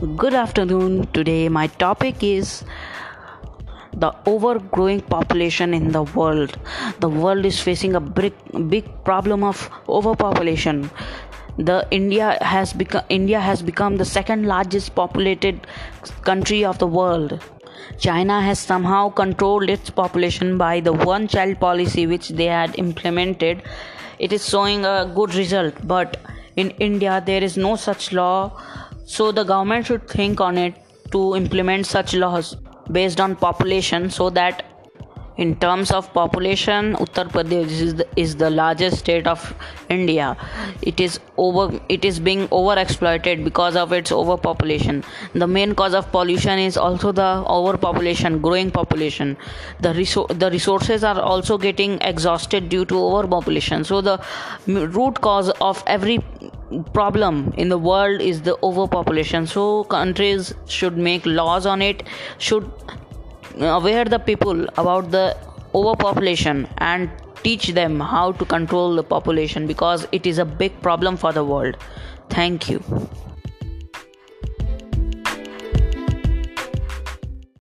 Good afternoon. Today, my topic is the overgrowing population in the world. The world is facing a big, big problem of overpopulation. The India has become India has become the second largest populated country of the world. China has somehow controlled its population by the one child policy which they had implemented. It is showing a good result, but in India there is no such law so the government should think on it to implement such laws based on population so that in terms of population uttar pradesh is the, is the largest state of india. It is over it is being overexploited because of its overpopulation. The main cause of pollution is also the overpopulation growing population. The resor- the resources are also getting exhausted due to overpopulation. So the root cause of every problem in the world is the overpopulation. So countries should make laws on it should aware the people about the overpopulation and teach them how to control the population because it is a big problem for the world. Thank you